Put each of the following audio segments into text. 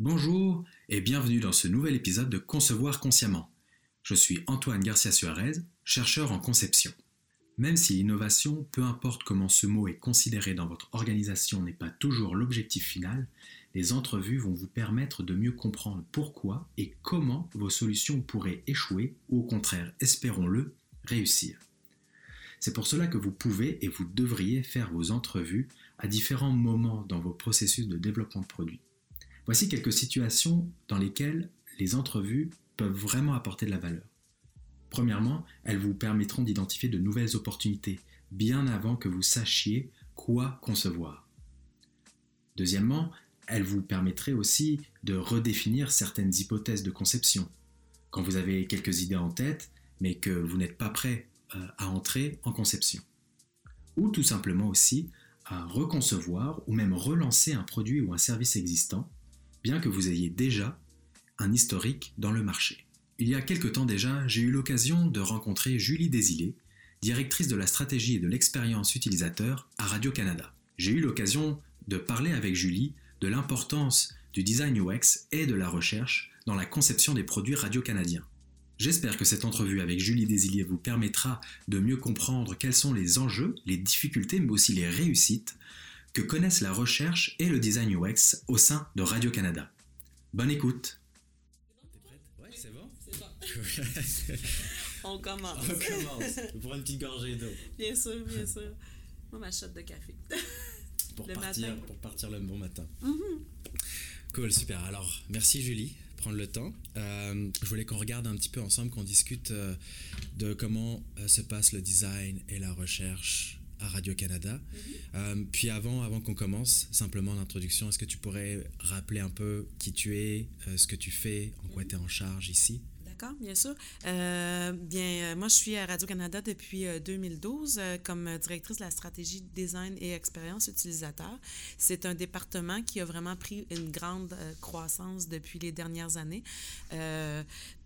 Bonjour et bienvenue dans ce nouvel épisode de Concevoir consciemment. Je suis Antoine Garcia Suarez, chercheur en conception. Même si l'innovation, peu importe comment ce mot est considéré dans votre organisation, n'est pas toujours l'objectif final, les entrevues vont vous permettre de mieux comprendre pourquoi et comment vos solutions pourraient échouer ou au contraire, espérons-le, réussir. C'est pour cela que vous pouvez et vous devriez faire vos entrevues à différents moments dans vos processus de développement de produits. Voici quelques situations dans lesquelles les entrevues peuvent vraiment apporter de la valeur. Premièrement, elles vous permettront d'identifier de nouvelles opportunités bien avant que vous sachiez quoi concevoir. Deuxièmement, elles vous permettraient aussi de redéfinir certaines hypothèses de conception. Quand vous avez quelques idées en tête, mais que vous n'êtes pas prêt euh, à entrer en conception. Ou tout simplement aussi à reconcevoir ou même relancer un produit ou un service existant bien que vous ayez déjà un historique dans le marché. Il y a quelque temps déjà, j'ai eu l'occasion de rencontrer Julie Désilé, directrice de la stratégie et de l'expérience utilisateur à Radio-Canada. J'ai eu l'occasion de parler avec Julie de l'importance du design UX et de la recherche dans la conception des produits radio-canadiens. J'espère que cette entrevue avec Julie Désilé vous permettra de mieux comprendre quels sont les enjeux, les difficultés, mais aussi les réussites que connaissent la recherche et le design UX au sein de Radio-Canada. Bonne écoute T'es prête Ouais, c'est bon? C'est bon. On commence. On commence. Pour une petite gorgée d'eau. Bien sûr, bien sûr. Moi, ma shot de café. Pour Le partir, matin. pour partir le bon matin. Mhm. Cool, super. Alors, merci Julie, prendre le temps. Euh, je voulais qu'on regarde un petit peu ensemble, qu'on discute euh, de comment euh, se passe le design et la recherche à Radio-Canada. Euh, puis avant, avant qu'on commence, simplement l'introduction, est-ce que tu pourrais rappeler un peu qui tu es, euh, ce que tu fais, en quoi tu es en charge ici? D'accord, bien sûr. Euh, bien, euh, moi, je suis à Radio-Canada depuis euh, 2012 euh, comme directrice de la stratégie design et expérience utilisateur. C'est un département qui a vraiment pris une grande croissance depuis les dernières années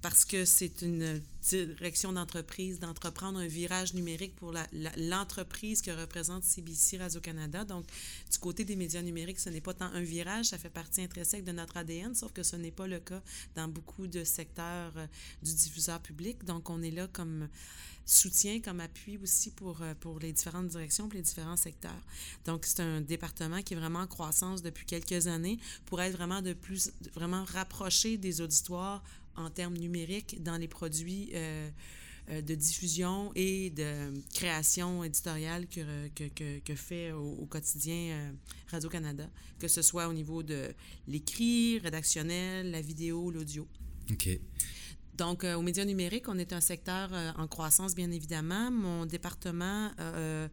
parce que c'est une direction d'entreprise, d'entreprendre un virage numérique pour l'entreprise que représente CBC Radio-Canada. Donc, du côté des médias numériques, ce n'est pas tant un virage, ça fait partie intrinsèque de notre ADN, sauf que ce n'est pas le cas dans beaucoup de secteurs euh, du diffuseur public. Donc, on est là comme soutien, comme appui aussi pour, euh, pour les différentes directions, pour les différents secteurs. Donc, c'est un département qui est vraiment en croissance depuis quelques années pour être vraiment de plus, vraiment rapproché des auditoires en termes numériques dans les produits euh, euh, de diffusion et de création éditoriale que, que, que, que fait au, au quotidien euh, Radio-Canada, que ce soit au niveau de l'écrit, rédactionnel, la vidéo, l'audio. Ok. Donc, euh, aux médias numériques, on est un secteur euh, en croissance, bien évidemment. Mon département euh,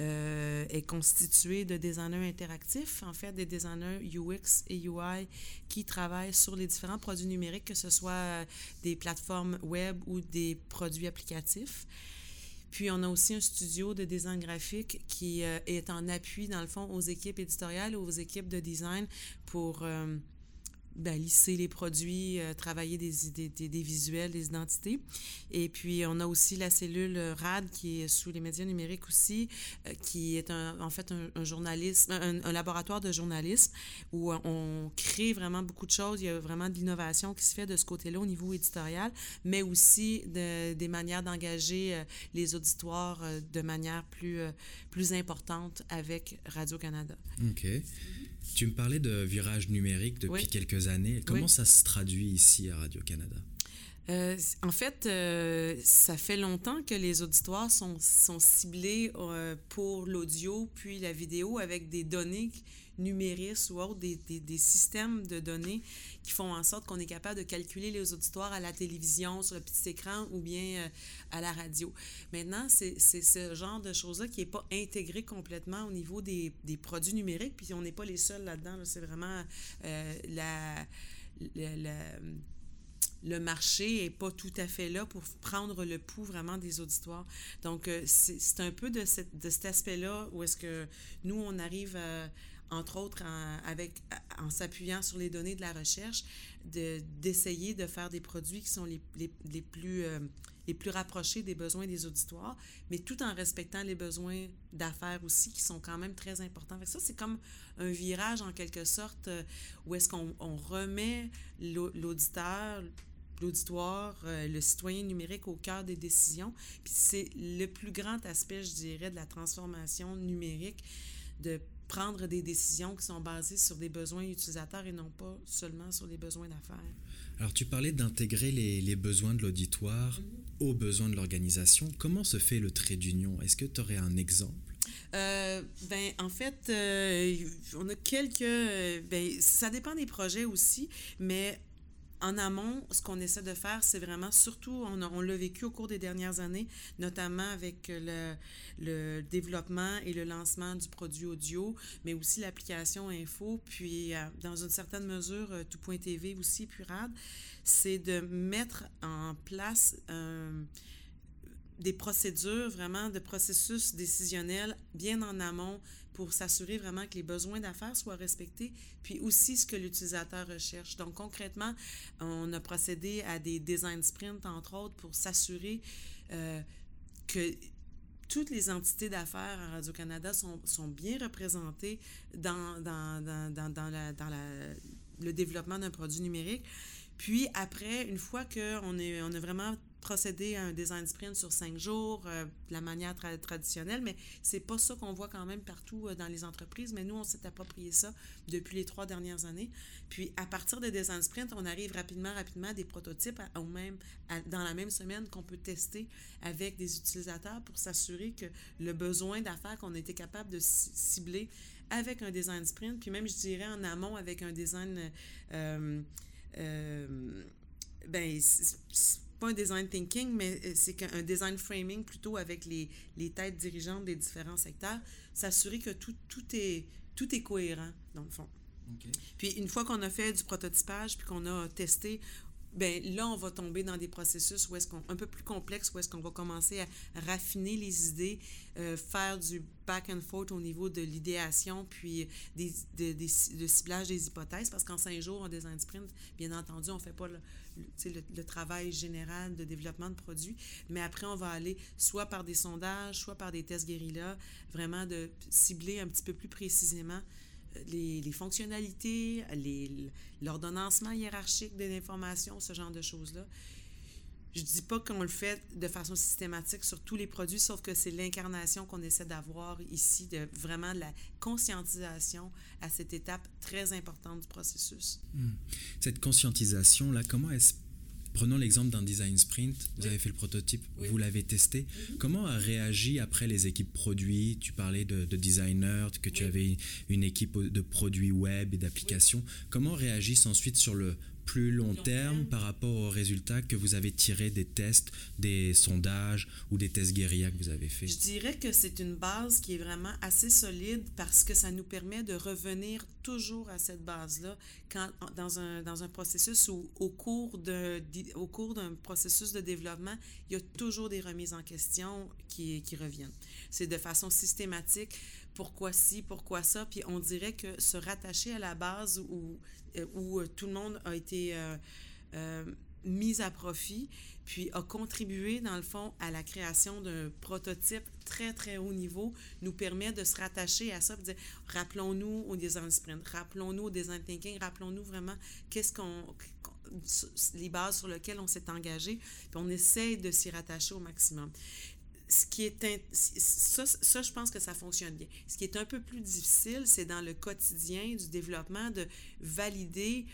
euh, est constitué de designers interactifs, en fait, des designers UX et UI qui travaillent sur les différents produits numériques, que ce soit des plateformes web ou des produits applicatifs. Puis, on a aussi un studio de design graphique qui est en appui, dans le fond, aux équipes éditoriales, aux équipes de design pour ben, lisser les produits, euh, travailler des, des, des, visuels, des identités. Et puis, on a aussi la cellule RAD qui est sous les médias numériques aussi, euh, qui est un, en fait un, un un, laboratoire de journalisme où on crée vraiment beaucoup de choses. Il y a vraiment de l'innovation qui se fait de ce côté-là au niveau éditorial, mais aussi de, des manières d'engager euh, les auditoires euh, de manière plus, euh, plus importante avec Radio-Canada. Ok. Tu me parlais de virage numérique depuis Oui. quelques années. Comment Oui. ça se traduit ici à Radio-Canada Euh, en fait, euh, ça fait longtemps que les auditoires sont, sont ciblés euh, pour l'audio puis la vidéo avec des données numériques ou autres, des, des, des systèmes de données qui font en sorte qu'on est capable de calculer les auditoires à la télévision, sur le petit écran ou bien à la radio. Maintenant, c'est ce genre de choses-là qui n'est pas intégré complètement au niveau des, des produits numériques, puis on n'est pas les seuls là-dedans. là. C'est vraiment la- la- le marché est pas tout à fait là pour prendre le pouls vraiment des auditoires. Donc, euh, c'est un peu de, cette, de cet aspect-là où est-ce que nous, on arrive à entre autres en, avec, en s'appuyant sur les données de la recherche, d'essayer de, faire des produits qui sont les, les, les plus, euh, les plus rapprochés des besoins des auditoires, mais tout en respectant les besoins d'affaires aussi, qui sont quand même très importants. Fait ça, c'est comme un virage en quelque sorte, euh, où est-ce qu'on on remet l'auditeur, l'auditoire, euh, le citoyen numérique au cœur des décisions. Puis c'est le plus grand aspect, je dirais, de la transformation numérique, de prendre des décisions qui sont basées sur des besoins utilisateurs et non pas seulement sur les besoins d'affaires. Alors tu parlais d'intégrer les, les, besoins de l'auditoire mm-hmm. aux besoins de l'organisation. Comment se fait le trait d'union? Est-ce que tu aurais un exemple? Euh, ben, en fait, euh, on a quelques. Euh, ben, ça dépend des projets aussi, mais en amont, ce qu'on essaie de faire, c'est vraiment, surtout, on, l'a vécu au cours des dernières années, notamment avec le, développement et le lancement du produit audio, mais aussi l'application info, puis euh, dans une certaine mesure, euh, tout.tv aussi, puis RAD, c'est de mettre en place des procédures, vraiment de processus décisionnels bien en amont pour s'assurer vraiment que les besoins d'affaires soient respectés, puis aussi ce que l'utilisateur recherche. Donc concrètement, on a procédé à des design sprints, entre autres, pour s'assurer euh, que toutes les entités d'affaires à Radio-Canada sont, sont, bien représentées dans, dans, dans, dans, la, la, le développement d'un produit numérique. Puis après, une fois qu'on on a vraiment procéder à un design sprint sur cinq jours euh, de la manière traditionnelle, mais c'est pas ça qu'on voit quand même partout euh, dans les entreprises. Mais nous, on s'est approprié ça depuis les trois dernières années. Puis à partir des design sprints, on arrive rapidement, rapidement à des prototypes même, dans la même semaine qu'on peut tester avec des utilisateurs pour s'assurer que le besoin d'affaires qu'on été capable de cibler avec un design sprint, puis même je dirais en amont avec un design euh ben, pas un design thinking, mais euh, c'est un design framing plutôt avec les, les têtes dirigeantes des différents secteurs, s'assurer que tout, tout, est, tout est cohérent, dans le fond. Puis une fois qu'on a fait du prototypage, puis qu'on a testé ben là, on va tomber dans des processus où est-ce qu'on un peu plus complexes, où est-ce qu'on va commencer à raffiner les idées, euh, faire du back and forth au niveau de l'idéation, puis des, des, des, le ciblage des hypothèses, parce qu'en cinq jours, on design sprint, bien entendu, on fait pas le, le, le, travail général de développement de produits, mais après, on va aller soit par des sondages, soit par des tests guérilla, vraiment de cibler un petit peu plus précisément les, fonctionnalités, l'ordonnancement hiérarchique de l'information, ce genre de choses-là. Je ne dis pas qu'on le fait de façon systématique sur tous les produits, sauf que c'est l'incarnation qu'on essaie d'avoir ici, de vraiment la conscientisation à cette étape très importante du processus. Hmm. Cette conscientisation-là, comment est-ce Prenons l'exemple d'un design sprint. Vous avez fait le prototype, vous l'avez testé. Mhm. Comment a réagi après les équipes produits? Tu parlais de, designers, que tu avais une équipe de produits web et d'applications. Comment réagissent ensuite sur le plus long, terme, par rapport aux résultats que vous avez tirés des tests, des sondages ou des tests guérilla que vous avez faits? Je dirais que c'est une base qui est vraiment assez solide parce que ça nous permet de revenir toujours à cette base-là quand dans un, dans un processus où au cours d'un processus de développement, il y a toujours des remises en question qui, qui reviennent. C'est de façon systématique pourquoi ci, pourquoi ça, puis on dirait que se rattacher à la base où euh, où euh, tout le monde a été euh, mis à profit, puis a contribué, dans le fond, à la création d'un prototype très, très haut niveau, nous permet de se rattacher à ça, de dire, rappelons-nous au design sprint, rappelons-nous au design thinking, rappelons-nous vraiment qu'est-ce qu'on les bases sur lesquelles on s'est engagé, puis on essaie de s'y rattacher au maximum ce qui est ça, ça, je pense que ça fonctionne bien. Ce qui est un peu plus difficile, c'est dans le quotidien du développement de valider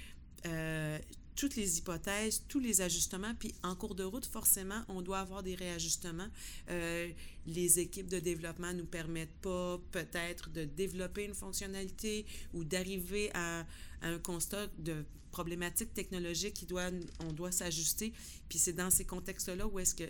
euh, toutes les hypothèses, tous les ajustements, puis en cours de route, forcément, on doit avoir des réajustements. Euh, les équipes de développement nous permettent pas peut-être de développer une fonctionnalité ou d'arriver à, à, un constat de problématiques technologiques qui doit, on doit s'ajuster. Puis c'est dans ces contextes-là où est-ce que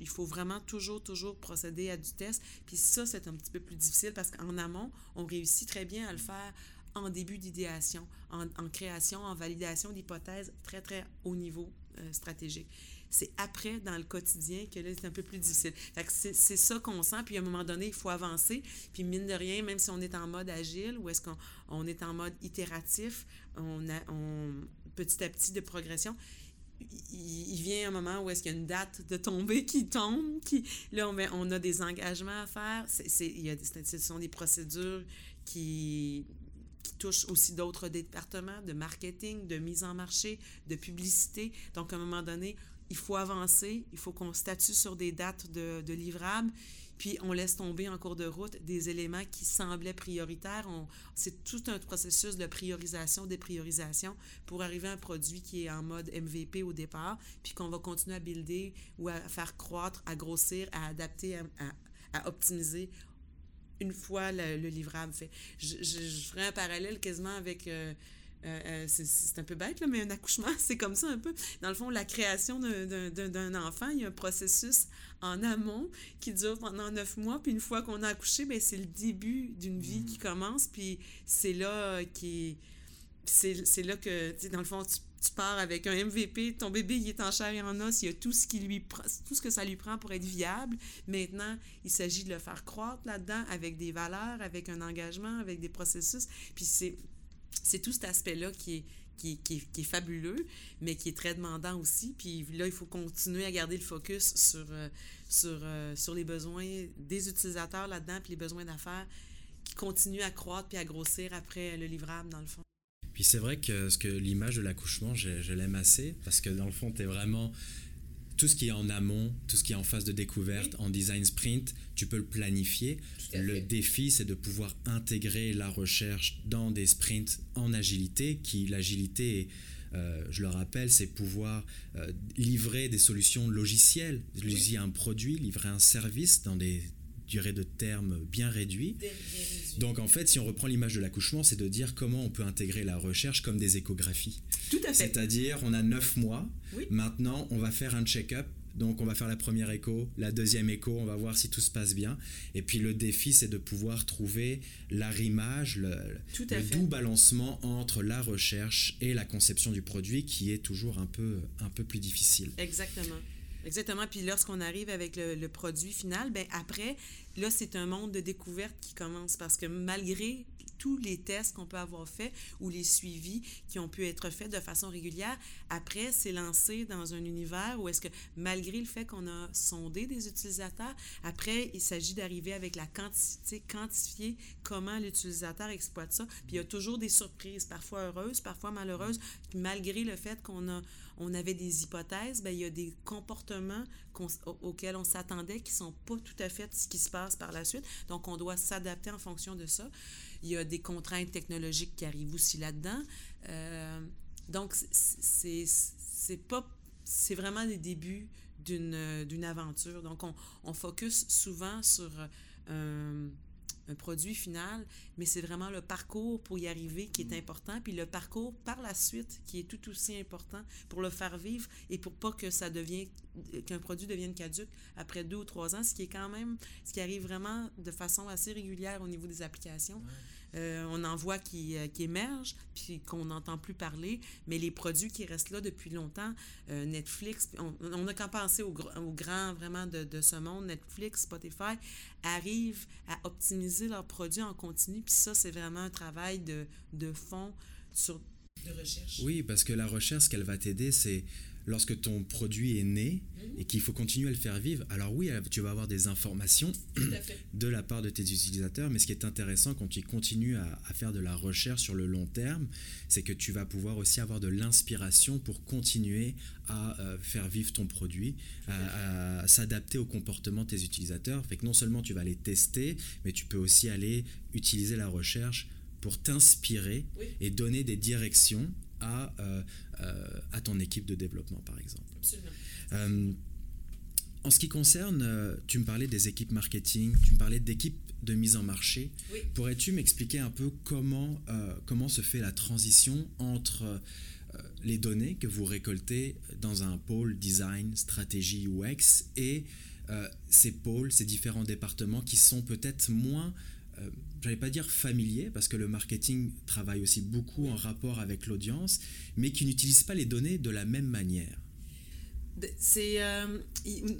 il faut vraiment toujours, toujours procéder à du test. Puis ça, c'est un petit peu plus difficile parce qu'en amont, on réussit très bien à le faire en début d'idéation, en, création, en validation d'hypothèses très, très haut niveau euh, stratégique. C'est après, dans le quotidien, que là, c'est un peu plus difficile. c'est ça qu'on sent, puis à un moment donné, il faut avancer. Puis mine de rien, même si on est en mode agile ou est-ce qu'on on est en mode itératif, on a on, petit à petit de progression, il, vient un moment où est-ce qu'il y a une date de tombée qui tombe, qui, là, on, on a des engagements à faire. C'est, il y a, ce sont des procédures qui, qui touchent aussi d'autres départements, de marketing, de mise en marché, de publicité. Donc, à un moment donné, il faut avancer, il faut qu'on statue sur des dates de, de livrables, puis on laisse tomber en cours de route des éléments qui semblaient prioritaires. C'est tout un processus de priorisation, dépriorisation pour arriver à un produit qui est en mode MVP au départ, puis qu'on va continuer à builder ou à faire croître, à grossir, à adapter, à, optimiser une fois le, livrable fait. Je, je, ferai un parallèle quasiment avec... Euh, euh, euh, c'est un peu bête, là, mais un accouchement, c'est comme ça un peu. Dans le fond, la création d'un enfant, il y a un processus en amont qui dure pendant neuf mois. Puis une fois qu'on a accouché, ben, c'est le début d'une vie qui mm. commence. Puis c'est là qui c'est là que, dans le fond, tu, pars avec un MVP, ton bébé, il est en chair et en os, il y a tout ce, qui lui, tout ce que ça lui prend pour être viable. Maintenant, il s'agit de le faire croître là-dedans avec des valeurs, avec un engagement, avec des processus. Puis c'est c'est tout cet aspect-là qui est, qui, est, fabuleux, mais qui est très demandant aussi. Puis là, il faut continuer à garder le focus sur, euh, sur, euh, sur les besoins des utilisateurs là-dedans, puis les besoins d'affaires qui continuent à croître puis à grossir après le livrable, dans le fond. Puis c'est vrai que, que l'image de l'accouchement, je, je l'aime assez, parce que dans le fond, tu es vraiment tout ce qui est en amont, tout ce qui est en phase de découverte, en design sprint, tu peux le planifier. Le défi, c'est de pouvoir intégrer la recherche dans des sprints en agilité, qui l'agilité euh, je le rappelle, c'est pouvoir euh, livrer des solutions logicielles, livrer un produit, livrer un service dans des durée de terme bien réduite. Donc en fait, si on reprend l'image de l'accouchement, c'est de dire comment on peut intégrer la recherche comme des échographies. Tout à fait. C'est-à-dire, on a neuf mois. Maintenant, on va faire un check-up. Donc on va faire la première écho, la deuxième écho, on va voir si tout se passe bien. Et puis le défi, c'est de pouvoir trouver l'arrimage, le, le doux balancement entre la recherche et la conception du produit qui est toujours un peu, un peu plus difficile. Exactement. Exactement. Puis lorsqu'on arrive avec le, produit final, ben après, là, c'est un monde de découverte qui commence parce que malgré tous les tests qu'on peut avoir faits ou les suivis qui ont pu être faits de façon régulière, après, c'est lancé dans un univers où est-ce que, malgré le fait qu'on a sondé des utilisateurs, après, il s'agit d'arriver avec la quantité, quantifier comment l'utilisateur exploite ça. Puis il y a toujours des surprises, parfois heureuses, parfois malheureuses, malgré le fait qu'on a on avait des hypothèses, ben, il y a des comportements auxquels on s'attendait qui ne sont pas tout à fait ce qui se passe par la suite. Donc, on doit s'adapter en fonction de ça. Il y a des contraintes technologiques qui arrivent aussi là-dedans. Euh, donc, c'est pas c'est vraiment les débuts d'une aventure. Donc, on, on focus souvent sur euh, un produit final, mais c'est vraiment le parcours pour y arriver qui est important, puis le parcours par la suite qui est tout aussi important pour le faire vivre et pour pas que ça devienne qu'un produit devienne caduque après deux ou trois ans, ce qui est quand même ce qui arrive vraiment de façon assez régulière au niveau des applications. Euh, on en voit qui, euh, qui émergent, puis qu'on n'entend plus parler, mais les produits qui restent là depuis longtemps, euh, Netflix, on n'a qu'à penser aux, au grands vraiment de, de, ce monde, Netflix, Spotify, arrivent à optimiser leurs produits en continu, puis ça, c'est vraiment un travail de, de fond sur de recherche. Oui, parce que la recherche, qu'elle va t'aider, c'est lorsque ton produit est né et qu'il faut continuer à le faire vivre, alors oui, tu vas avoir des informations de la part de tes utilisateurs, mais ce qui est intéressant quand tu continues à, faire de la recherche sur le long terme, c'est que tu vas pouvoir aussi avoir de l'inspiration pour continuer à euh, faire vivre ton produit, à, s'adapter au comportement de tes utilisateurs. Fait que non seulement tu vas les tester, mais tu peux aussi aller utiliser la recherche pour t'inspirer et donner des directions à, euh, euh, à ton équipe de développement, par exemple. Euh, en ce qui concerne, tu me parlais des équipes marketing, tu me parlais d'équipes de mise en marché. Pourrais-tu m'expliquer un peu comment, comment se fait la transition entre les données que vous récoltez dans un pôle design, stratégie UX et ces pôles, ces différents départements qui sont peut-être moins j'allais pas dire familier, parce que le marketing travaille aussi beaucoup en rapport avec l'audience, mais qui n'utilisent pas les données de la même manière. C'est euh,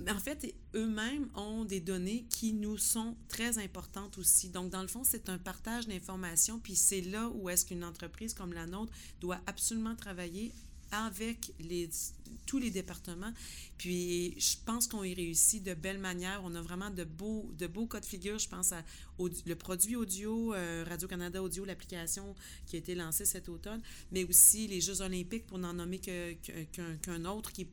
en fait eux-mêmes ont des données qui nous sont très importantes aussi. Donc dans le fond, c'est un partage d'informations puis c'est là où est-ce qu'une entreprise comme la nôtre doit absolument travailler avec tous les départements. Puis je pense qu'on y réussit de belle manière. On a vraiment de beaux, de beaux cas de figure. Je pense à le produit audio, euh, Radio-Canada Audio, l'application qui a été lancée cet automne, mais aussi les Jeux olympiques, pour n'en nommer qu'un autre qui est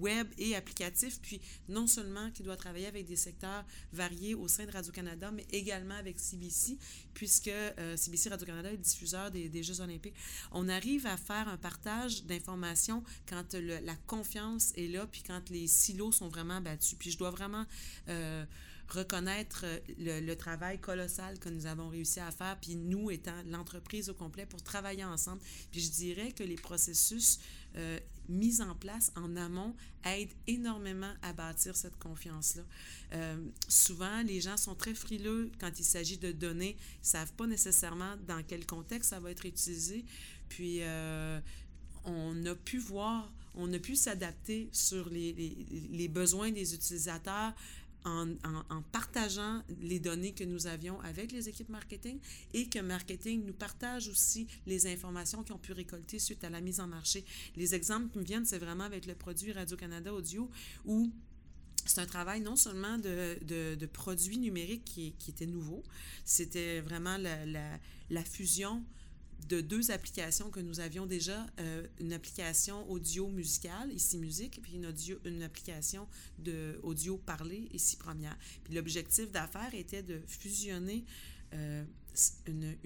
web et applicatif, puis non seulement qui doit travailler avec des secteurs variés au sein de Radio-Canada, mais également avec CBC, puisque euh, CBC Radio-Canada est diffuseur des, des, Jeux olympiques. On arrive à faire un partage d'informations quand la confiance est là, puis quand les silos sont vraiment battus. Puis je dois vraiment... Euh, reconnaître euh, le, travail colossal que nous avons réussi à faire, puis nous étant l'entreprise au complet pour travailler ensemble. Puis je dirais que les processus euh, mis en place en amont aident énormément à bâtir cette confiance-là. Euh, souvent, les gens sont très frileux quand il s'agit de données, ils savent pas nécessairement dans quel contexte ça va être utilisé. Puis, on a pu voir, on a pu s'adapter sur les, les, besoins des utilisateurs en, partageant les données que nous avions avec les équipes marketing et que marketing nous partage aussi les informations qu'ils ont pu récolter suite à la mise en marché. Les exemples qui me viennent, c'est vraiment avec le produit Radio-Canada Audio où c'est un travail non seulement de, de, produits numériques qui, qui, était nouveau, c'était vraiment la, la fusion de deux applications que nous avions déjà, euh, une application audio musicale, ici musique, puis une, audio, une application de audio parlé, ici première. Puis l'objectif d'affaires était de fusionner euh, une,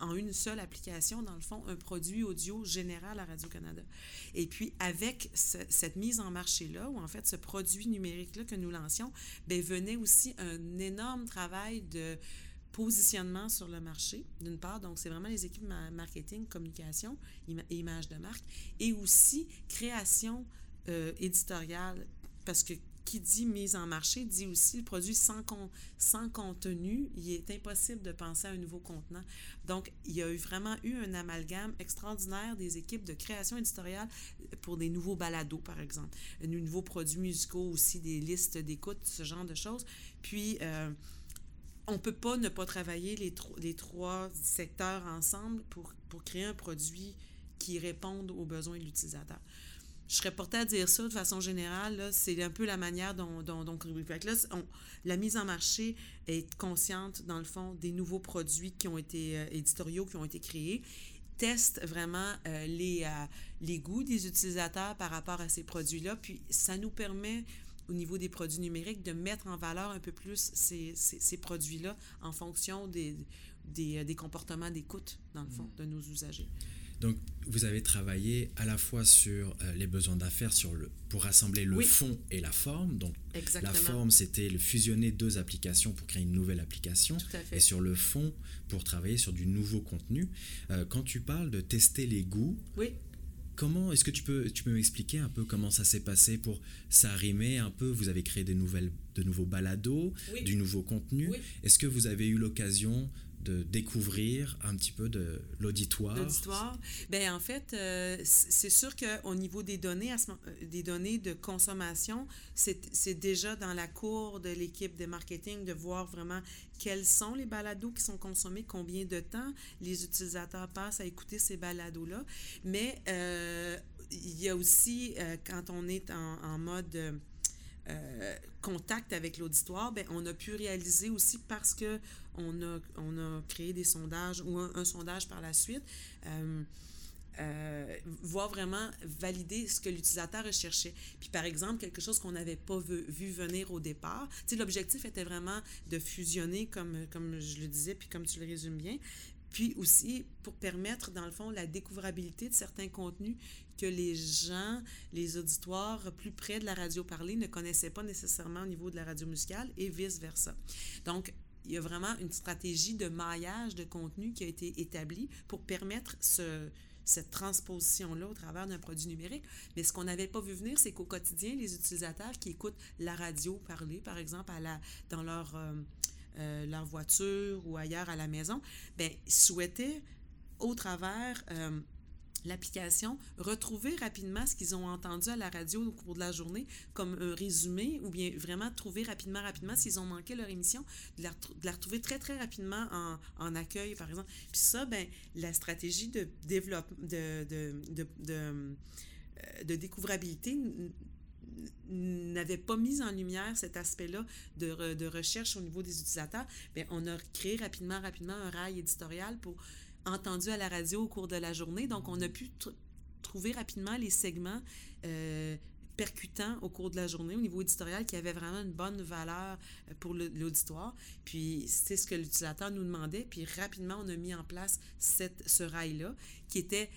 en une seule application, dans le fond, un produit audio général à Radio-Canada. Et puis, avec cette mise en marché-là, ou en fait ce produit numérique-là que nous lancions, bien, venait aussi un énorme travail de positionnement sur le marché, d'une part, donc c'est vraiment les équipes marketing, communication image de marque, et aussi création euh, éditoriale, parce que qui dit mise en marché dit aussi le produit sans, sans contenu, il est impossible de penser à un nouveau contenant. Donc, il y a eu vraiment eu un amalgame extraordinaire des équipes de création éditoriale pour des nouveaux balados, par exemple, de nouveaux produits musicaux aussi, des listes d'écoute, ce genre de choses. Puis, euh, on peut pas ne pas travailler les, les trois secteurs ensemble pour, pour créer un produit qui réponde aux besoins de l'utilisateur. Je serais portée à dire ça de façon générale. C'est un peu la manière dont, dont, la mise en marché est consciente, dans le fond, des nouveaux produits qui ont été euh, éditoriaux, qui ont été créés teste vraiment euh, les, euh, les goûts des utilisateurs par rapport à ces produits-là. Puis ça nous permet au niveau des produits numériques, de mettre en valeur un peu plus ces, ces, produits-là en fonction des, des, euh, des comportements d'écoute, dans le fond, mm. de nos usagers. Donc, vous avez travaillé à la fois sur euh, les besoins d'affaires sur le, pour rassembler le fond et la forme. Donc, Exactement. la forme, c'était le fusionner deux applications pour créer une nouvelle application. Tout à fait. Et sur le fond, pour travailler sur du nouveau contenu. Euh, quand tu parles de tester les goûts, oui. Comment est-ce que tu peux, tu peux m'expliquer un peu comment ça s'est passé pour s'arrimer un peu? Vous avez créé des nouvelles, de nouveaux balados, du nouveau contenu. Est-ce que vous avez eu l'occasion de découvrir un petit peu de l'auditoire. L'auditoire. Bien, en fait, euh, c'est sûr qu'au niveau des données, euh, des données de consommation, c'est déjà dans la cour de l'équipe de marketing de voir vraiment quels sont les balados qui sont consommés, combien de temps les utilisateurs passent à écouter ces balados-là. Mais euh, il y a aussi, quand on est en, mode contact avec l'auditoire, ben, on a pu réaliser aussi parce que on a, on a créé des sondages ou un, sondage par la suite. Euh, euh, voir vraiment valider ce que l'utilisateur recherchait. Puis par exemple, quelque chose qu'on n'avait pas vu, venir au départ. Tu sais, l'objectif était vraiment de fusionner, comme, comme je le disais, puis comme tu le résumes bien, puis aussi pour permettre, dans le fond, la découvrabilité de certains contenus que les gens, les auditoires plus près de la radio parlée ne connaissaient pas nécessairement au niveau de la radio musicale et vice-versa. Donc, il y a vraiment une stratégie de maillage de contenu qui a été établie pour permettre ce, cette transposition-là au travers d'un produit numérique. Mais ce qu'on n'avait pas vu venir, c'est qu'au quotidien, les utilisateurs qui écoutent la radio parler, par exemple, à la, dans leur... Euh, euh, leur voiture ou ailleurs à la maison, ben, souhaitaient, au travers euh, l'application, retrouver rapidement ce qu'ils ont entendu à la radio au cours de la journée comme un résumé ou bien vraiment trouver rapidement, rapidement, s'ils ont manqué leur émission, de la, retrouver très, très rapidement en, en, accueil, par exemple. Puis ça, ben, la stratégie de développement, de, de, de, de, de découvrabilité n'avait pas mis en lumière cet aspect-là de, de, recherche au niveau des utilisateurs, bien, on a créé rapidement, rapidement un rail éditorial pour entendu à la radio au cours de la journée. Donc, on a pu trouver rapidement les segments euh, percutants au cours de la journée au niveau éditorial qui avaient vraiment une bonne valeur euh, pour l'auditoire. Puis, c'est ce que l'utilisateur nous demandait. Puis, rapidement, on a mis en place cette, ce rail-là qui était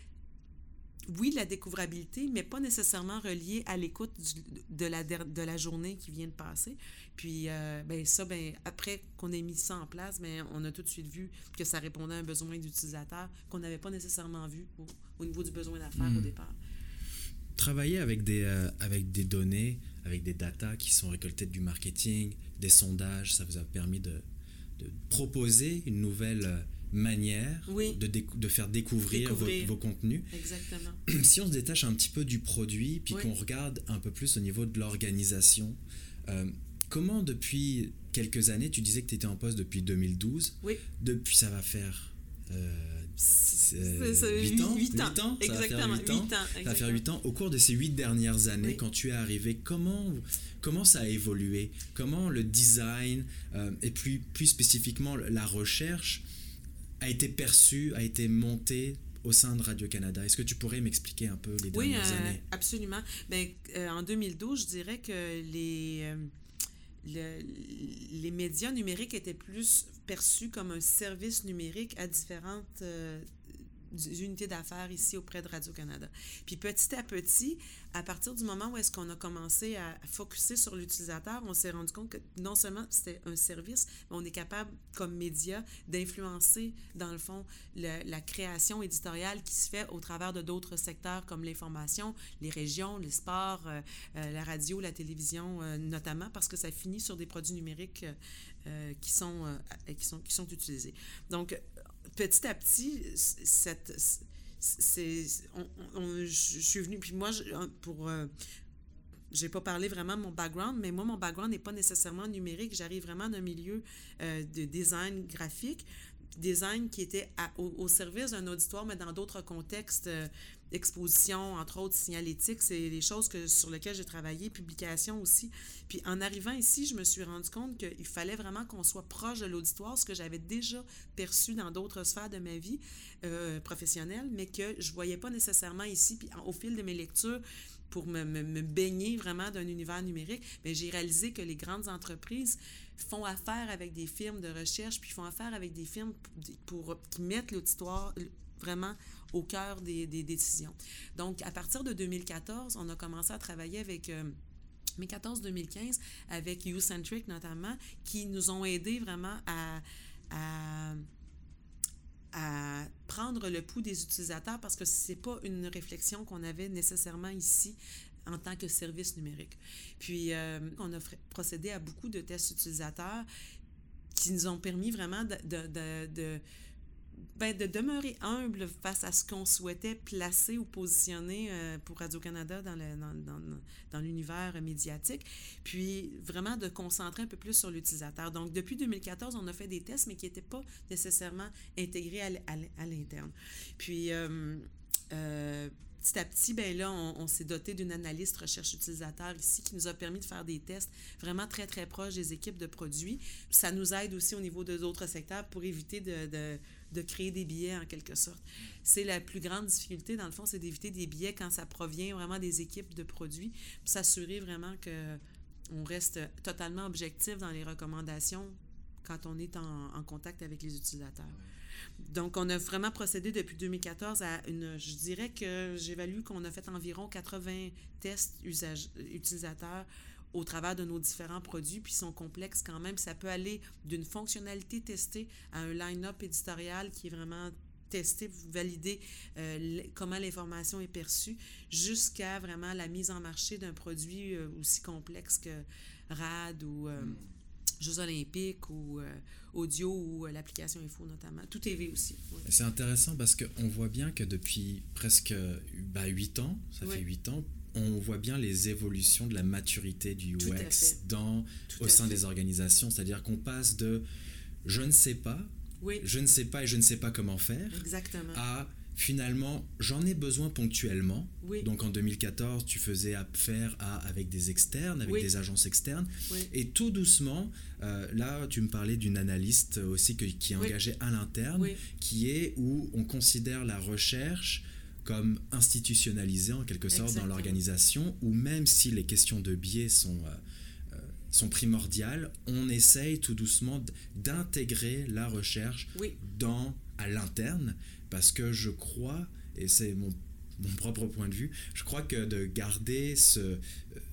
oui, la découvrabilité, mais pas nécessairement reliée à l'écoute de la, de la journée qui vient de passer. Puis, euh, ben, ça, ben, après qu'on ait mis ça en place, ben, on a tout de suite vu que ça répondait à un besoin d'utilisateur qu'on n'avait pas nécessairement vu au, niveau du besoin d'affaires au hmm. départ. Travailler avec des, euh, avec des données, avec des datas qui sont récoltées du marketing, des sondages, ça vous a permis de, de proposer une nouvelle euh, manière de, de, faire découvrir, Vos, contenus. Exactement. Si on se détache un petit peu du produit, puis qu'on regarde un peu plus au niveau de l'organisation, euh, comment depuis quelques années, tu disais que tu étais en poste depuis 2012, oui. depuis ça va faire... Euh, 8 ans, 8 ans, exactement, 8 ans, ça va faire 8 ans. Au cours de ces 8 dernières années, quand tu es arrivé, comment, comment ça a évolué? Comment le design euh, et plus, plus spécifiquement la recherche a été perçu, a été monté au sein de Radio-Canada. Est-ce que tu pourrais m'expliquer un peu les dernières oui, euh, années? absolument. Ben, euh, en 2012, je dirais que les, euh, le, les médias numériques étaient plus perçus comme un service numérique à différentes unités d'affaires ici auprès de Radio-Canada. Puis petit à petit, à partir du moment où est-ce qu'on a commencé à focuser sur l'utilisateur, on s'est rendu compte que non seulement c'était un service, mais on est capable, comme média, d'influencer, dans le fond, la création éditoriale qui se fait au travers de d'autres secteurs comme l'information, les régions, les sports, euh, euh, la radio, la télévision, euh, notamment parce que ça finit sur des produits numériques qui, sont, qui, sont, qui sont utilisés. Donc, petit à petit, c'est, je suis venue, puis moi, pour... Euh, j'ai pas parlé vraiment de mon background, mais moi, mon background n'est pas nécessairement numérique. J'arrive vraiment d'un milieu euh, de design graphique design qui était au, service d'un auditoire, mais dans d'autres contextes, euh, exposition, entre autres signalétique, c'est des choses que, sur lesquelles j'ai travaillé, publication aussi. Puis en arrivant ici, je me suis rendu compte qu'il fallait vraiment qu'on soit proche de l'auditoire, ce que j'avais déjà perçu dans d'autres sphères de ma vie euh, professionnelle, mais que je voyais pas nécessairement ici. Puis au fil de mes lectures, pour me, me, baigner vraiment d'un univers numérique, mais j'ai réalisé que les grandes entreprises font affaire avec des firmes de recherche, puis font affaire avec des firmes pour, qui mettent l'auditoire vraiment au cœur des, décisions. Donc, à partir de 2014, on a commencé à travailler avec... Euh, 2014-2015 avec YouCentric notamment, qui nous ont aidés vraiment à, prendre le pouls des utilisateurs parce que c'est pas une réflexion qu'on avait nécessairement ici en tant que service numérique. Puis, euh, on a procédé à beaucoup de tests utilisateurs qui nous ont permis vraiment de, ben, de demeurer humble face à ce qu'on souhaitait placer ou positionner euh, pour Radio-Canada dans, le, dans, dans, dans l'univers médiatique, puis vraiment de concentrer un peu plus sur l'utilisateur. Donc, depuis 2014, on a fait des tests, mais qui n'étaient pas nécessairement intégrés à, l'interne. Puis, euh, euh petit à petit, ben là, on, s'est doté d'une analyste recherche utilisateur ici qui nous a permis de faire des tests vraiment très, très proches des équipes de produits. Ça nous aide aussi au niveau de d'autres secteurs pour éviter de, de, créer des billets en quelque sorte. C'est la plus grande difficulté, dans le fond, c'est d'éviter des billets quand ça provient vraiment des équipes de produits, s'assurer vraiment que on reste totalement objectif dans les recommandations quand on est en, contact avec les utilisateurs. Donc, on a vraiment procédé depuis 2014 à une. Je dirais que j'évalue qu'on a fait environ 80 tests utilisateurs au travers de nos différents produits, puis ils sont complexes quand même. Ça peut aller d'une fonctionnalité testée à un line-up éditorial qui est vraiment testé, vous validez euh, comment l'information est perçue, jusqu'à vraiment la mise en marché d'un produit euh, aussi complexe que RAD ou. Euh, hmm Jeux olympiques ou audio ou l'application Info notamment. Tout TV aussi. C'est intéressant parce qu'on voit bien que depuis presque bah, 8 ans, ça fait 8 ans, on voit bien les évolutions de la maturité du UX dans, au sein des organisations. C'est-à-dire qu'on passe de je ne sais pas, je ne sais pas et je ne sais pas comment faire, Exactement. à finalement j'en ai besoin ponctuellement. Donc en 2014, tu faisais affaire à, avec des externes, avec des agences externes. Et tout doucement, euh, là tu me parlais d'une analyste aussi qui est engagée à l'interne, qui est où on considère la recherche comme institutionnalisé en quelque sorte dans l'organisation, ou même si les questions de biais sont, euh, euh, sont primordiales, on essaye tout doucement d'intégrer la recherche dans, à l'interne, parce que je crois, et c'est mon, mon, propre point de vue, je crois que de garder ce,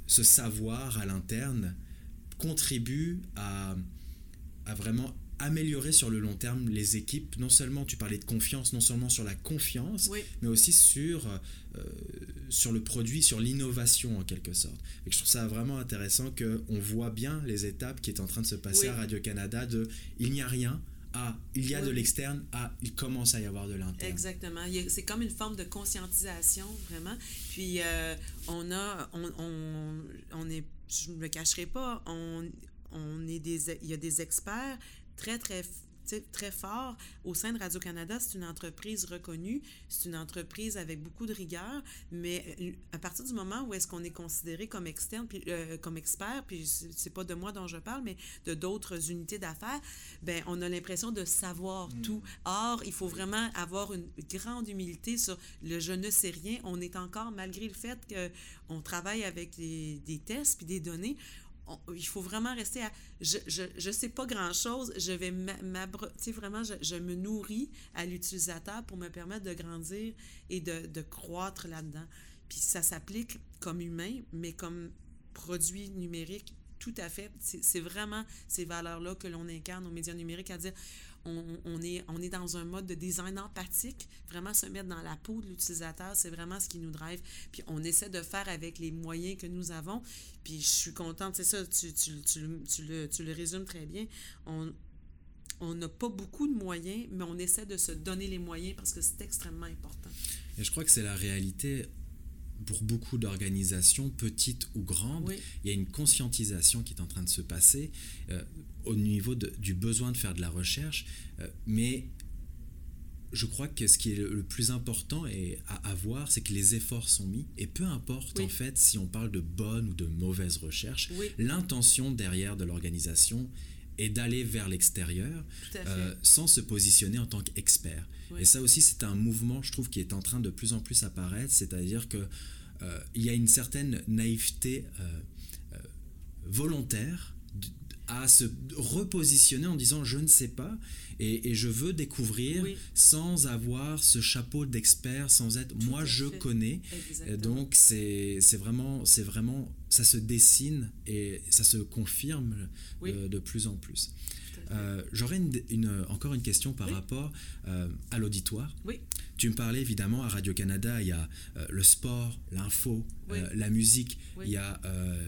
ce savoir à l'interne contribue à, à vraiment améliorer sur le long terme les équipes. Non seulement tu parlais de confiance, non seulement sur la confiance, mais aussi sur, euh, sur le produit, sur l'innovation en quelque sorte. Et je trouve ça vraiment intéressant qu'on voit bien les étapes qui est en train de se passer à Radio-Canada de il n'y a rien, à il y a de l'externe, à il commence à y avoir de l'interne. Exactement. C'est comme une forme de conscientisation, vraiment. Puis euh, on a, on, on, on, est, je ne me cacherai pas, on, on est des, il y a des experts très, très très fort au sein de Radio-Canada. C'est une entreprise reconnue, c'est une entreprise avec beaucoup de rigueur, mais euh, à partir du moment où est-ce qu'on est considéré comme externe, puis, euh, comme expert, puis c'est pas de moi dont je parle, mais de d'autres unités d'affaires, ben on a l'impression de savoir mm. tout. Or, il faut vraiment avoir une grande humilité sur le je ne sais rien. On est encore, malgré le fait qu'on travaille avec des tests puis des données, il faut vraiment rester à je je, je sais pas grand chose je vais tu sais vraiment je, je, me nourris à l'utilisateur pour me permettre de grandir et de, de croître là-dedans. Puis ça s'applique comme humain mais comme produit numérique tout à fait. C'est vraiment ces valeurs là que l'on incarne aux médias numériques à dire on, est, on est dans un mode de design empathique, vraiment se mettre dans la peau de l'utilisateur, c'est vraiment ce qui nous drive. Puis on essaie de faire avec les moyens que nous avons. Puis je suis contente, c'est ça, tu, tu, tu, le, tu le résumes très bien. On, on n'a pas beaucoup de moyens, mais on essaie de se donner les moyens parce que c'est extrêmement important. Et je crois que c'est la réalité pour beaucoup d'organisations, petites ou grandes, il y a une conscientisation qui est en train de se passer euh, au niveau du besoin de faire de la recherche, euh, mais je crois que ce qui est le, plus important et à avoir, c'est que les efforts sont mis, et peu importe en fait si on parle de bonne ou de mauvaise recherche, l'intention derrière de l'organisation est d'aller vers l'extérieur euh, sans se positionner en tant qu'expert. Et ça aussi, c'est un mouvement, je trouve, qui est en train de plus en plus apparaître, c'est-à-dire que euh, il y a une certaine naïveté euh, euh, volontaire à se repositionner en disant je ne sais pas et, je veux découvrir sans avoir ce chapeau d'expert, sans être moi je connais. donc c'est vraiment, c'est vraiment, ça se dessine et ça se confirme de, plus en plus. Euh, j'aurais une, encore une question par rapport euh, à l'auditoire. Oui. Tu me parlais évidemment à Radio-Canada, il y a euh, le sport, l'info, la musique, il y a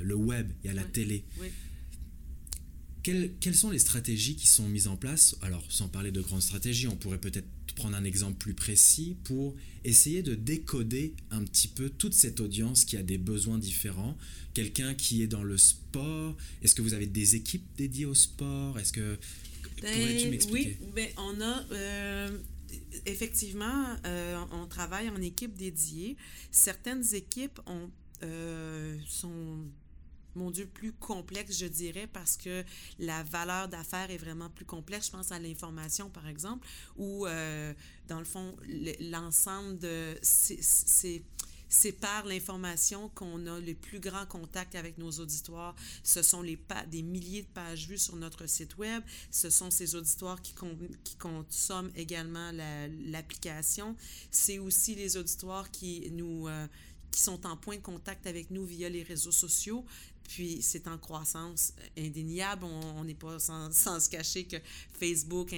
le web, il y a la télé. Quelles, quelles, sont les stratégies qui sont mises en place Alors, sans parler de grandes stratégies, on pourrait peut-être prendre un exemple plus précis pour essayer de décoder un petit peu toute cette audience qui a des besoins différents. Quelqu'un qui est dans le sport, est-ce que vous avez des équipes dédiées au sport Est-ce que ben, pourrais-tu m'expliquer Oui, ben, on a euh, effectivement, euh, on travaille en équipe dédiée. Certaines équipes ont, euh, sont mon Dieu, plus complexe, je dirais, parce que la valeur d'affaires est vraiment plus complexe. Je pense à l'information, par exemple, où, euh, dans le fond, l'ensemble de... C'est par l'information qu'on a le plus grand contact avec nos auditoires. Ce sont les des milliers de pages vues sur notre site web. Ce sont ces auditoires qui, qui consomment également l'application. C'est aussi les auditoires qui nous... Euh, qui sont en point de contact avec nous via les réseaux sociaux. Puis c'est en croissance indéniable. On n'est pas sans, se cacher que Facebook,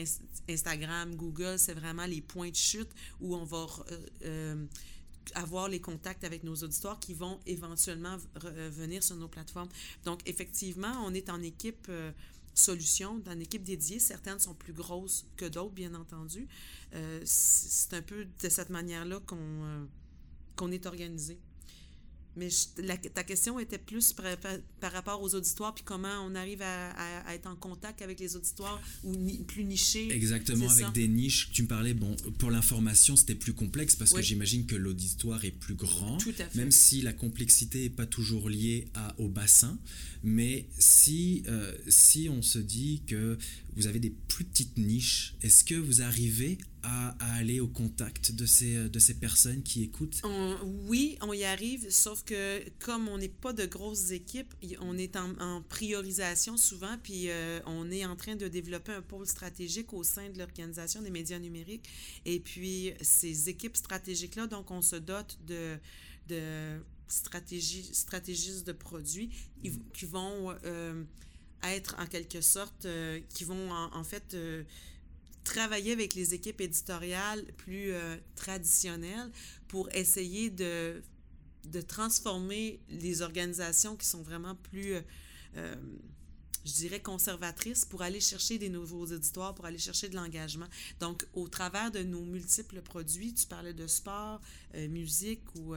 Instagram, Google, c'est vraiment les points de chute où on va euh, euh, avoir les contacts avec nos auditoires qui vont éventuellement venir sur nos plateformes. Donc effectivement, on est en équipe. Euh, solutions, dans une équipe dédiée. Certaines sont plus grosses que d'autres, bien entendu. Euh, c'est un peu de cette manière-là qu'on euh, est organisé. Mais ta question était plus par, rapport aux auditoires, puis comment on arrive à, être en contact avec les auditoires ou plus nichés. Exactement, avec des niches. Tu me parlais, bon, pour l'information, c'était plus complexe parce que j'imagine que l'auditoire est plus grand. Tout à fait. Même si la complexité n'est pas toujours liée à, au bassin. Mais si, euh, si on se dit que vous avez des plus petites niches. Est-ce que vous arrivez à, aller au contact de ces, euh, de ces personnes qui écoutent? oui, on y arrive, sauf que comme on n'est pas de grosses équipes, on est en, priorisation souvent, puis euh, on est en train de développer un pôle stratégique au sein de l'Organisation des médias numériques. Et puis, ces équipes stratégiques-là, donc on se dote de, de stratégie, stratégistes de produits qui vont... Euh, être en quelque sorte, euh, qui vont en, fait travailler avec les équipes éditoriales plus euh, traditionnelles pour essayer de, de transformer les organisations qui sont vraiment plus, je dirais, conservatrices pour aller chercher des nouveaux éditoires, pour aller chercher de l'engagement. Donc, au travers de nos multiples produits, tu parlais de sport, musique ou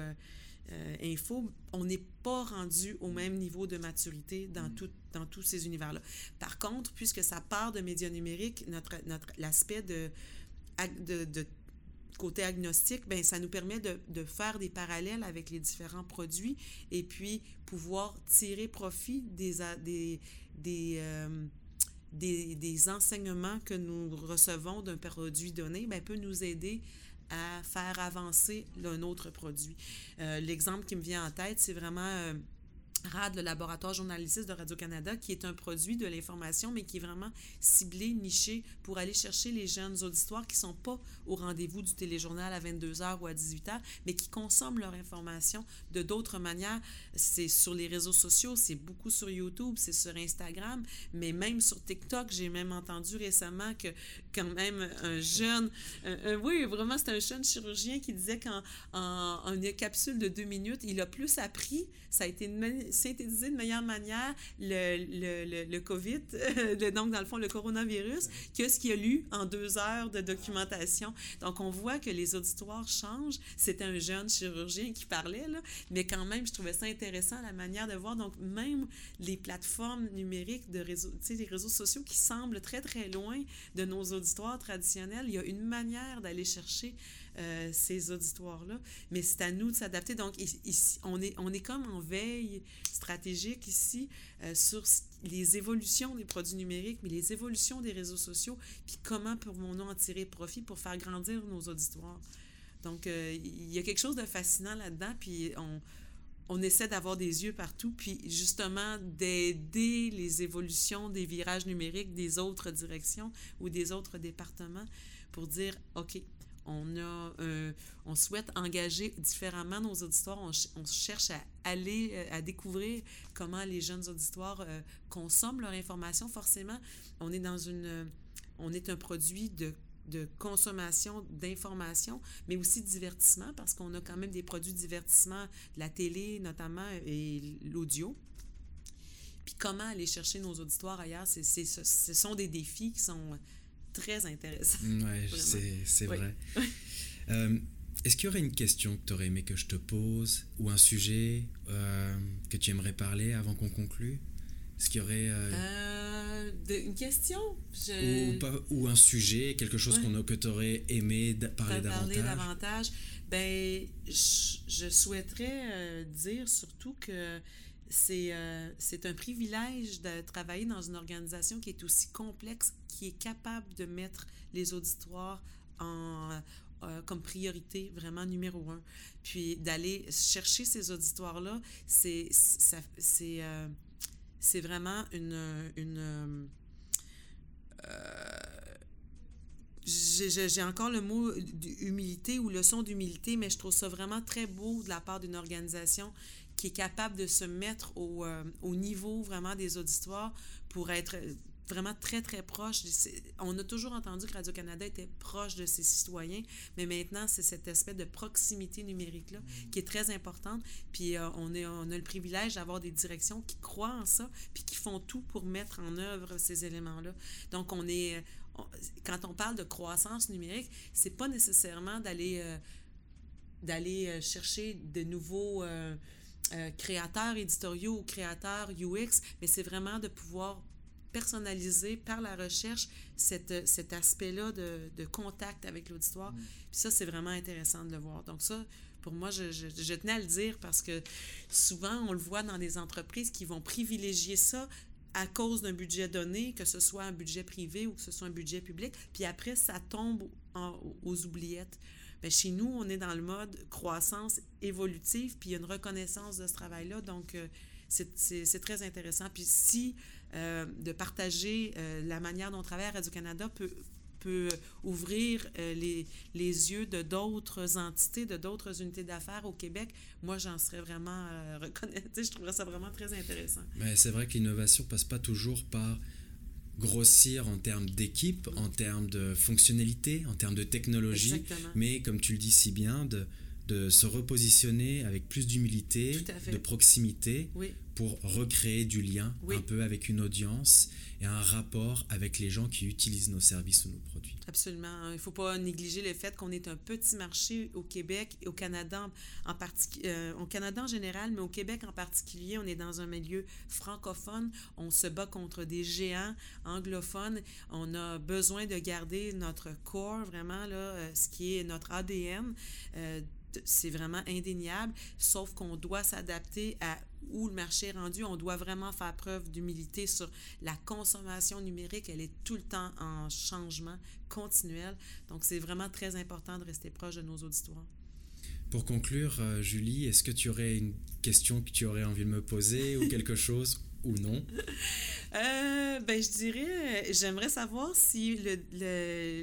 euh, info, on n'est pas rendu au même niveau de maturité dans, mm. tout, dans tous ces univers-là. Par contre, puisque ça part de médias numériques, notre, notre, l'aspect de, de, de côté agnostique, ben, ça nous permet de, de, faire des parallèles avec les différents produits et puis pouvoir tirer profit des, des, des, euh, des, des, enseignements que nous recevons d'un produit donné, ben, peut nous aider à faire avancer un autre produit. Euh, l'exemple qui me vient en tête, c'est vraiment euh, RAD, le laboratoire journalistique de Radio-Canada, qui est un produit de l'information, mais qui est vraiment ciblé, niché pour aller chercher les jeunes auditoires qui ne sont pas au rendez-vous du téléjournal à 22h ou à 18h, mais qui consomment leur information de d'autres manières. C'est sur les réseaux sociaux, c'est beaucoup sur YouTube, c'est sur Instagram, mais même sur TikTok. J'ai même entendu récemment que quand même un jeune, oui, vraiment, c'est un jeune chirurgien qui disait qu'en en, une capsule de deux minutes, il a plus appris, ça a été une synthétiser de meilleure manière le, le, le, COVID, donc dans le fond le coronavirus, que ce qu'il a lu en deux heures de documentation. Donc on voit que les auditoires changent. C'était un jeune chirurgien qui parlait, là, mais quand même, je trouvais ça intéressant la manière de voir. Donc même les plateformes numériques de réseaux, les réseaux sociaux qui semblent très très loin de nos auditoires traditionnels, il y a une manière d'aller chercher euh, ces auditoires-là. Mais c'est à nous de s'adapter. Donc, ici, on, est, on est comme en veille stratégique ici euh, sur les évolutions des produits numériques, mais les évolutions des réseaux sociaux, puis comment pouvons-nous en tirer profit pour faire grandir nos auditoires. Donc, euh, il y a quelque chose de fascinant là-dedans, puis on, on essaie d'avoir des yeux partout, puis justement d'aider les évolutions des virages numériques des autres directions ou des autres départements pour dire, OK, euh, on souhaite engager différemment nos auditoires. On, cherche à aller, euh, à découvrir comment les jeunes auditoires euh, consomment leur information. Forcément, on est dans une... On est un produit de consommation d'information, mais aussi de divertissement, parce qu'on a quand même des produits de divertissement, la télé notamment et l'audio. Puis comment aller chercher nos auditoires ailleurs, c'est, ce sont des défis qui sont très intéressant. Oui, c'est vrai. Euh, est-ce qu'il y aurait une question que tu aurais aimé que je te pose ou un sujet euh, que tu aimerais parler avant qu'on conclue? Est-ce qu'il y aurait... Euh, une question? Ou, ou, un sujet, quelque chose qu'on que tu aurais aimé parler davantage Parler davantage? Ben, je, je souhaiterais dire surtout que c'est c'est un privilège de travailler dans une organisation qui est aussi complexe qui est capable de mettre les auditoires en, euh, comme priorité vraiment numéro un. Puis d'aller chercher ces auditoires-là, c'est euh, vraiment une, une euh, j'ai encore le mot d'humilité ou leçon d'humilité, mais je trouve ça vraiment très beau de la part d'une organisation qui est capable de se mettre au, au niveau vraiment des auditoires pour être vraiment très, très proche. On a toujours entendu que Radio-Canada était proche de ses citoyens, mais maintenant, c'est cet aspect de proximité numérique-là qui est très importante. Puis euh, on, est, on a le privilège d'avoir des directions qui croient en ça, puis qui font tout pour mettre en œuvre ces éléments-là. Donc, on est... quand on parle de croissance numérique, c'est pas nécessairement d'aller... Euh, euh, chercher de nouveaux créateurs éditoriaux ou créateurs UX, mais c'est vraiment de pouvoir personnaliser par la recherche cette, cet aspect-là de, de, contact avec l'auditoire. Mm. Puis ça, c'est vraiment intéressant de le voir. Donc ça, pour moi, je, je, je, tenais à le dire parce que souvent, on le voit dans des entreprises qui vont privilégier ça à cause d'un budget donné, que ce soit un budget privé ou que ce soit un budget public, puis après, ça tombe en, aux oubliettes. Bien, chez nous, on est dans le mode croissance évolutive, puis il y a une reconnaissance de ce travail-là, donc euh, c'est très intéressant. Puis si euh, de partager euh, la manière dont on travaille à Radio-Canada peut, ouvrir les, yeux de d'autres entités, de d'autres unités d'affaires au Québec, moi, j'en serais vraiment reconnaissante. Je trouverais ça vraiment très intéressant. C'est vrai que l'innovation passe pas toujours par grossir en termes d'équipe, en termes de fonctionnalité, en termes de technologie, Exactement. mais comme tu le dis si bien, de, de se repositionner avec plus d'humilité, de proximité, oui pour recréer du lien un peu avec une audience et un rapport avec les gens qui utilisent nos services ou nos produits. Absolument. Il ne faut pas négliger le fait qu'on est un petit marché au Québec et au Canada en, euh, au Canada en général, mais au Québec en particulier. On est dans un milieu francophone. On se bat contre des géants anglophones. On a besoin de garder notre corps, vraiment, là, euh, ce qui est notre ADN. Euh, c'est vraiment indéniable, sauf qu'on doit s'adapter à où le marché est rendu. On doit vraiment faire preuve d'humilité sur la consommation numérique. Elle est tout le temps en changement continuel. Donc, c'est vraiment très important de rester proche de nos auditoires. Pour conclure, euh, Julie, est-ce que tu aurais une question que tu aurais envie de me poser ou quelque chose? Ou non? Euh, ben, je dirais, j'aimerais savoir si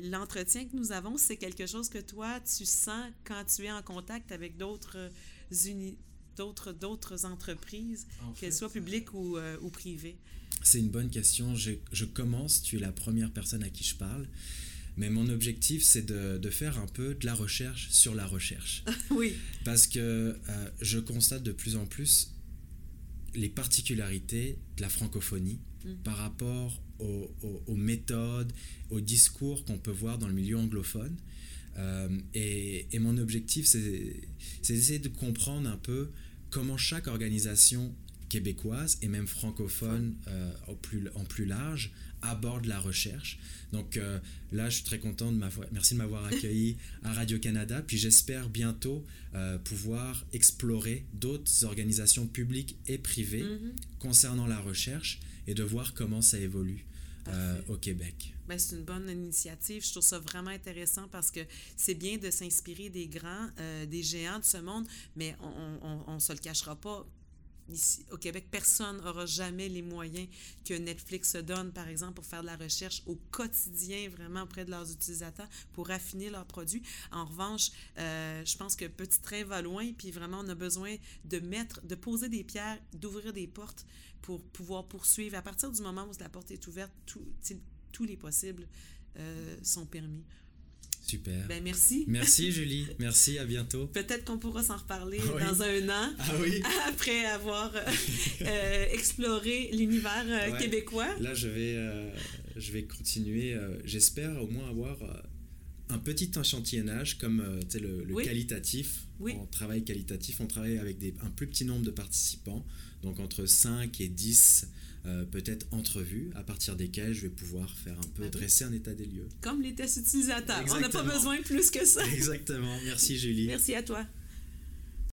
l'entretien le, que nous avons, c'est quelque chose que toi, tu sens quand tu es en contact avec d'autres unités d'autres, d'autres entreprises, qu'elles soient publiques ou, euh, ou privées? C'est une bonne question. Je, je, commence, tu es la première personne à qui je parle. Mais mon objectif, c'est de, de, faire un peu de la recherche sur la recherche. oui. Parce que euh, je constate de plus en plus les particularités de la francophonie mm. par rapport aux, aux, méthodes, aux discours qu'on peut voir dans le milieu anglophone. Euh, et, et, mon objectif, c'est d'essayer de comprendre un peu comment chaque organisation québécoise et même francophone euh, au plus, en plus large aborde la recherche. Donc euh, là, je suis très content de m'avoir, merci de m'avoir accueilli à Radio-Canada, puis j'espère bientôt euh, pouvoir explorer d'autres organisations publiques et privées mm-hmm. concernant la recherche et de voir comment ça évolue au Québec. Ben, c'est une bonne initiative. Je trouve ça vraiment intéressant parce que c'est bien de s'inspirer des grands, des géants de ce monde, mais on ne se le cachera pas Ici, au Québec, personne n'aura jamais les moyens que Netflix se donne, par exemple, pour faire de la recherche au quotidien, vraiment auprès de leurs utilisateurs, pour affiner leurs produits. En revanche, euh, je pense que Petit Train va loin, puis vraiment, on a besoin de mettre, de poser des pierres, d'ouvrir des portes pour pouvoir poursuivre. À partir du moment où la porte est ouverte, tous les possibles euh, sont permis. Super. Ben, merci. Merci, Julie. Merci, à bientôt. Peut-être qu'on pourra s'en reparler dans un an. Ah oui. Après avoir euh, euh, exploré l'univers euh, québécois. Là, je vais, je vais continuer. J'espère au moins avoir un petit échantillonnage comme le, le qualitatif. Oui. En travail qualitatif, on travaille avec des, un plus petit nombre de participants, donc entre 5 et 10 euh, peut-être entrevues à partir desquelles je vais pouvoir faire un peu, ah dresser un état des lieux. Comme les tests utilisateurs. On n'a pas besoin plus que ça. Exactement. Merci Julie. Merci à toi.